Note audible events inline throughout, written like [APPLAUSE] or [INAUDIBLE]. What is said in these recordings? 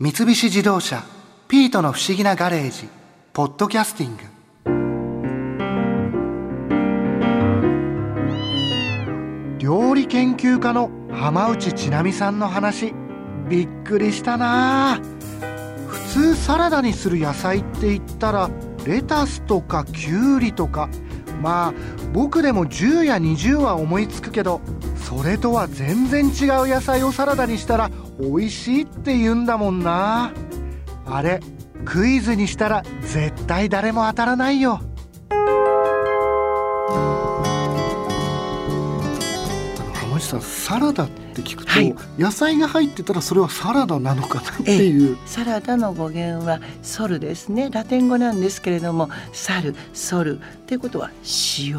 三菱自動車「ピートの不思議なガレージ」「ポッドキャスティング」料理研究家の浜内千奈美さんの話びっくりしたな。普通サラダにする野菜って言ったらレタスとかキュウリとかまあ僕でも10や20は思いつくけどそれとは全然違う野菜をサラダにしたら美味しいって言うんだもんな。あれクイズにしたら絶対誰も当たらないよ。浜内さんサラダって聞くと、はい。野菜が入ってたらそれはサラダなのかなっていう。サラダの語源はソルですね。ラテン語なんですけれどもサルソル。っていうことは塩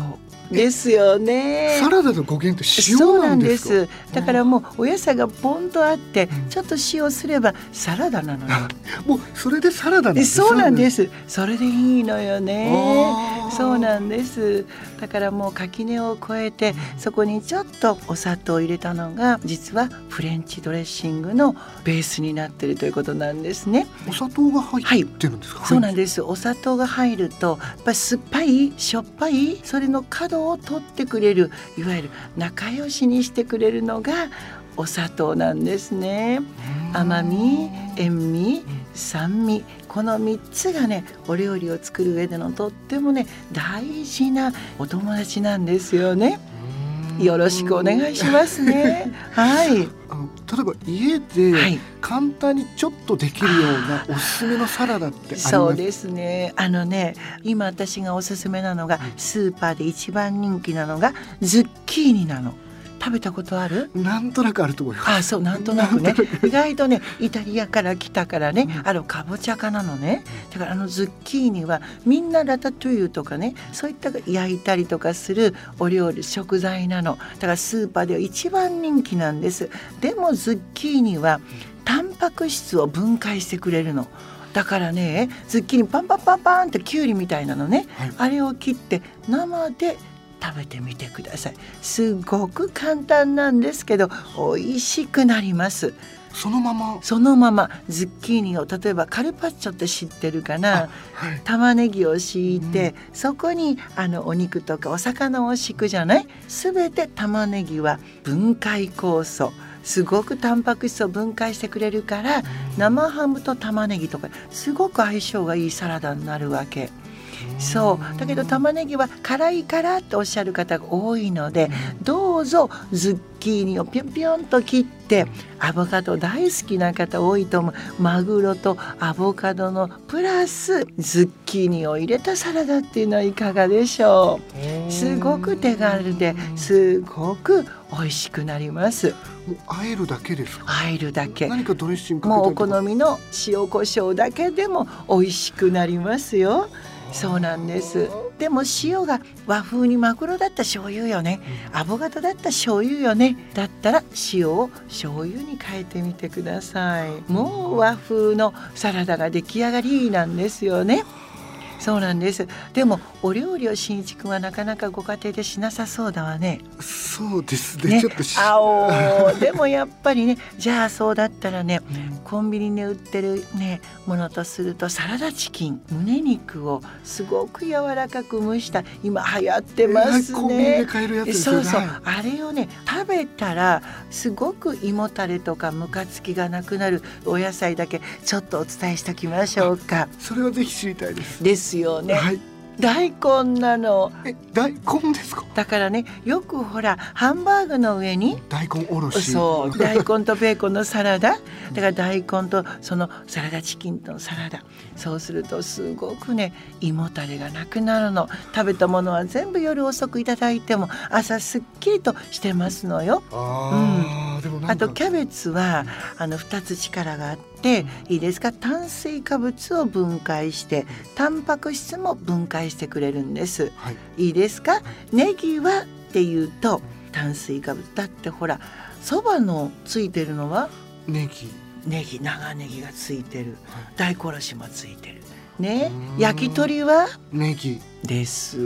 ですよね。サラダの語源って塩なんでです。だからもうお野菜がポンとあってうん。ちょっと塩すればサラダなのよ [LAUGHS] もうそれでサラダなんえですそうなんです。それでいいのよね。そうなんです。だからもう垣根を越えてそこにちょっとお砂糖を入れたのが実はフレンチドレッシングのベースになっているということなんですね。お砂糖が入ってるんですか、そうなんです。お砂糖が入るとやっぱり酸っぱいしょっぱいそれの角を取ってくれるいわゆる仲良しにしてくれるのがお砂糖なんですね。甘み塩味酸味この3つがねお料理を作る上でのとってもね大事なお友達なんですよねよろしくお願いしますね。[LAUGHS] はい。あの例えば家ではい。簡単にちょっとできるようなおすすめのサラダってあります？そうですね。あのね今私がおすすめなのがスーパーで一番人気なのがズッキーニなの食べたことある？なんとなくあると思います。あそうなんとなくね。意外とねイタリアから来たからね。あのかぼちゃかなのね。だからあのズッキーニはみんなラタトゥイユとかねそういった焼いたりとかするお料理食材なの。だからスーパーでは一番人気なんです。でもズッキーニはタンパク質を分解してくれるの。だからねズッキーニパンパンパンパンってキュウリみたいなのね、はい。あれを切って生で食べてみてください。すごく簡単なんですけど美味しくなります。そのまま？そのまま。ズッキーニを例えばカルパッチョって知ってるかな？はい。玉ねぎを敷いて、そこにあのお肉とかお魚を敷くじゃない？すべて玉ねぎは分解酵素。すごくタンパク質を分解してくれるから生ハムと玉ねぎとかすごく相性がいいサラダになるわけ。そう。だけど玉ねぎは辛いからっておっしゃる方が多いのでどうぞズッキーニをピョンピョンと切ってアボカド大好きな方多いと思う。マグロとアボカドのプラスズッキーニを入れたサラダっていうのはいかがでしょう。すごく手軽ですごく美味しくなります。もう和えるだけですか？あえるだけ。何かドレッシングかもうお好みの塩コショウだけでも美味しくなりますよそうなんです。でも塩が和風にマグロだったら醤油よね。アボカドだったら醤油よね。だったら塩を醤油に変えてみてください。もう和風のサラダが出来上がりなんですよねそうなんです。でもお料理をしんいちくんはなかなかご家庭でしなさそうだわね。そうですね。ね。ちょっとしあおーでもやっぱりねじゃあそうだったらねコンビニで売ってるねものとするとサラダチキン胸肉をすごく柔らかく蒸した今流行ってますコンビニでね。買えるやつですよね。そうそう、はいあれをね食べたらすごく胃もたれとかムカつきがなくなるお野菜だけちょっとお伝えしておきましょうか。それはぜひ知りたいです。ですよね。はい。大根なの。え大根ですか？だからねよくほらハンバーグの上に大根おろし。そう [LAUGHS] 大根とベーコンのサラダ。だから大根とそのサラダチキンとのサラダ。そうするとすごくね胃もたれがなくなるの。食べたものは全部夜遅くいただいても朝すっきりとしてますのよ。あー、でもなんかあとキャベツはあの2つ力があっていいですか？炭水化物を分解してタンパク質も分解してくれるんです。はい。いいですか？ネギはっていうと炭水化物だってほらそばのついてるのは？ネギ。ネギ長ネギがついてる。はい。大根おろしもついてる。ね。焼き鳥は？ネギ。です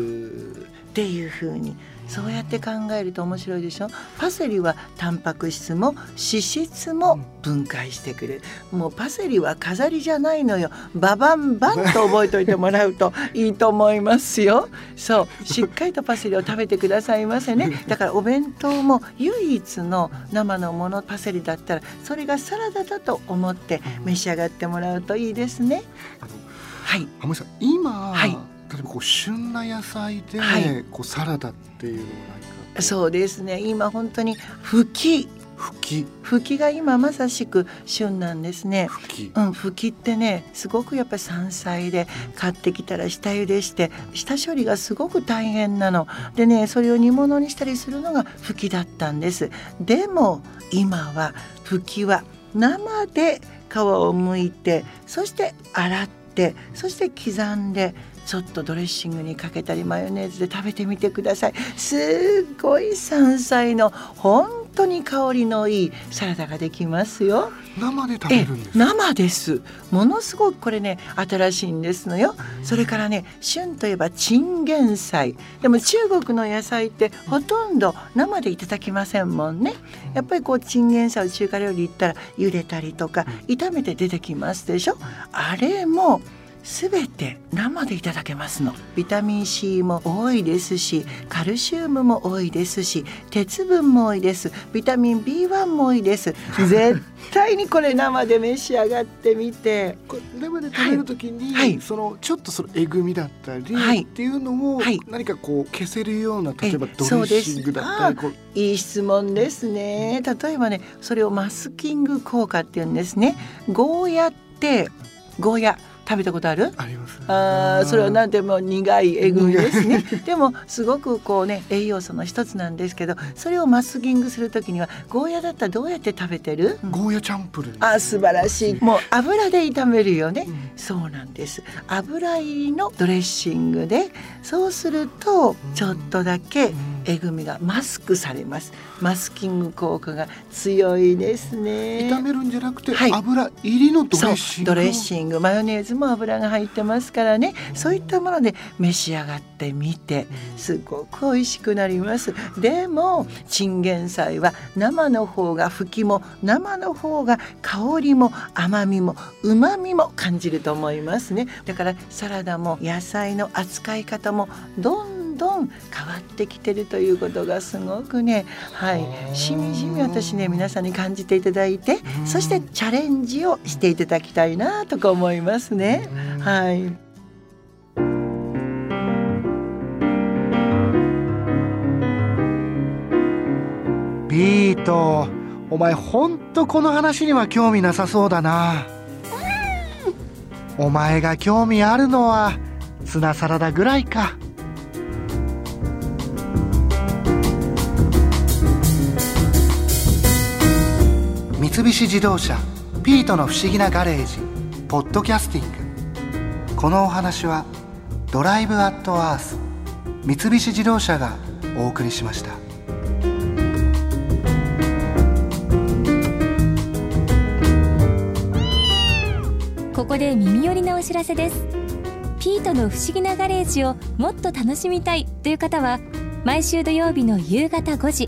っていうふうにそうやって考えると面白いでしょ？パセリはタンパク質も脂質も分解してくれる。もうパセリは飾りじゃないのよ。ババンバンと覚えておいてもらうと [LAUGHS] いいと思いますよ。そう。しっかりとパセリを食べてくださいませね。だからお弁当も唯一の生のものパセリだったらそれがサラダだと思って召し上がってもらうといいですね。はい。浜井さん今、はい例えばこう旬な野菜で、はい。こうサラダっていうのは何かそうですね。今本当にふき。ふき。ふきが今まさしく旬なんですね。ふき。うん、ふきってねすごくやっぱり山菜で買ってきたら下茹でして下処理がすごく大変なの。でねそれを煮物にしたりするのがふきだったんです。でも今はふきは生で皮を剥いてそして洗ってそして刻んでちょっとドレッシングにかけたりマヨネーズで食べてみてください。すっごい山菜の本当に香りのいいサラダができますよ。生で食べえるんです生です。ものすごくこれね新しいんですのよ。それからね旬といえばチンゲン菜。でも中国の野菜ってほとんど生でいただきませんもんね。やっぱりこうチンゲン菜を中華料理行ったら茹でたりとか炒めて出てきますでしょ？あれもすべて生でいただけますの。ビタミン C も多いですしカルシウムも多いですし鉄分も多いです。ビタミン B1 も多いです。絶対にこれ生で召し上がってみて。これ生で食べるときに、はい。そのちょっとそのえぐみだったり、はい。っていうのも、はい。何かこう消せるような例えばえドレッシングだったりこう。いい質問ですね。例えばねそれをマスキング効果っていうんですね。ゴーヤってゴーヤ食べたことある？ありますね。あーそれは何でも苦いえぐみですね。[LAUGHS] でもすごくこうね栄養素の一つなんですけどそれをマスキングするときにはゴーヤだったらどうやって食べてる、ゴーヤチャンプルー。あ素晴らしい。もう油で炒めるよね、うん。そうなんです。油入りのドレッシングでそうするとちょっとだけえぐみがマスクされます。マスキング効果が強いですね。炒めるんじゃなくて、はい。油入りのドレッシング？ドレッシング。マヨネーズも油が入ってますからね。そういったもので召し上がってみてすごく美味しくなります。でもチンゲン菜は生の方が吹きも生の方が香りも甘みも旨みも感じると思いますね。だからサラダも野菜の扱い方もどんどん変わってきてるということがすごくねはい。しみじみ私ね皆さんに感じていただいてうん。そしてチャレンジをしていただきたいなとか思いますね。はい。ビートお前ほんとこの話には興味なさそうだな。お前が興味あるのはツナサラダぐらいか三菱自動車ピートの不思議なガレージポッドキャスティング。このお話はドライブアットアース三菱自動車がお送りしました。ここで耳寄りなお知らせです。ピートの不思議なガレージをもっと楽しみたいという方は毎週土曜日の夕方5時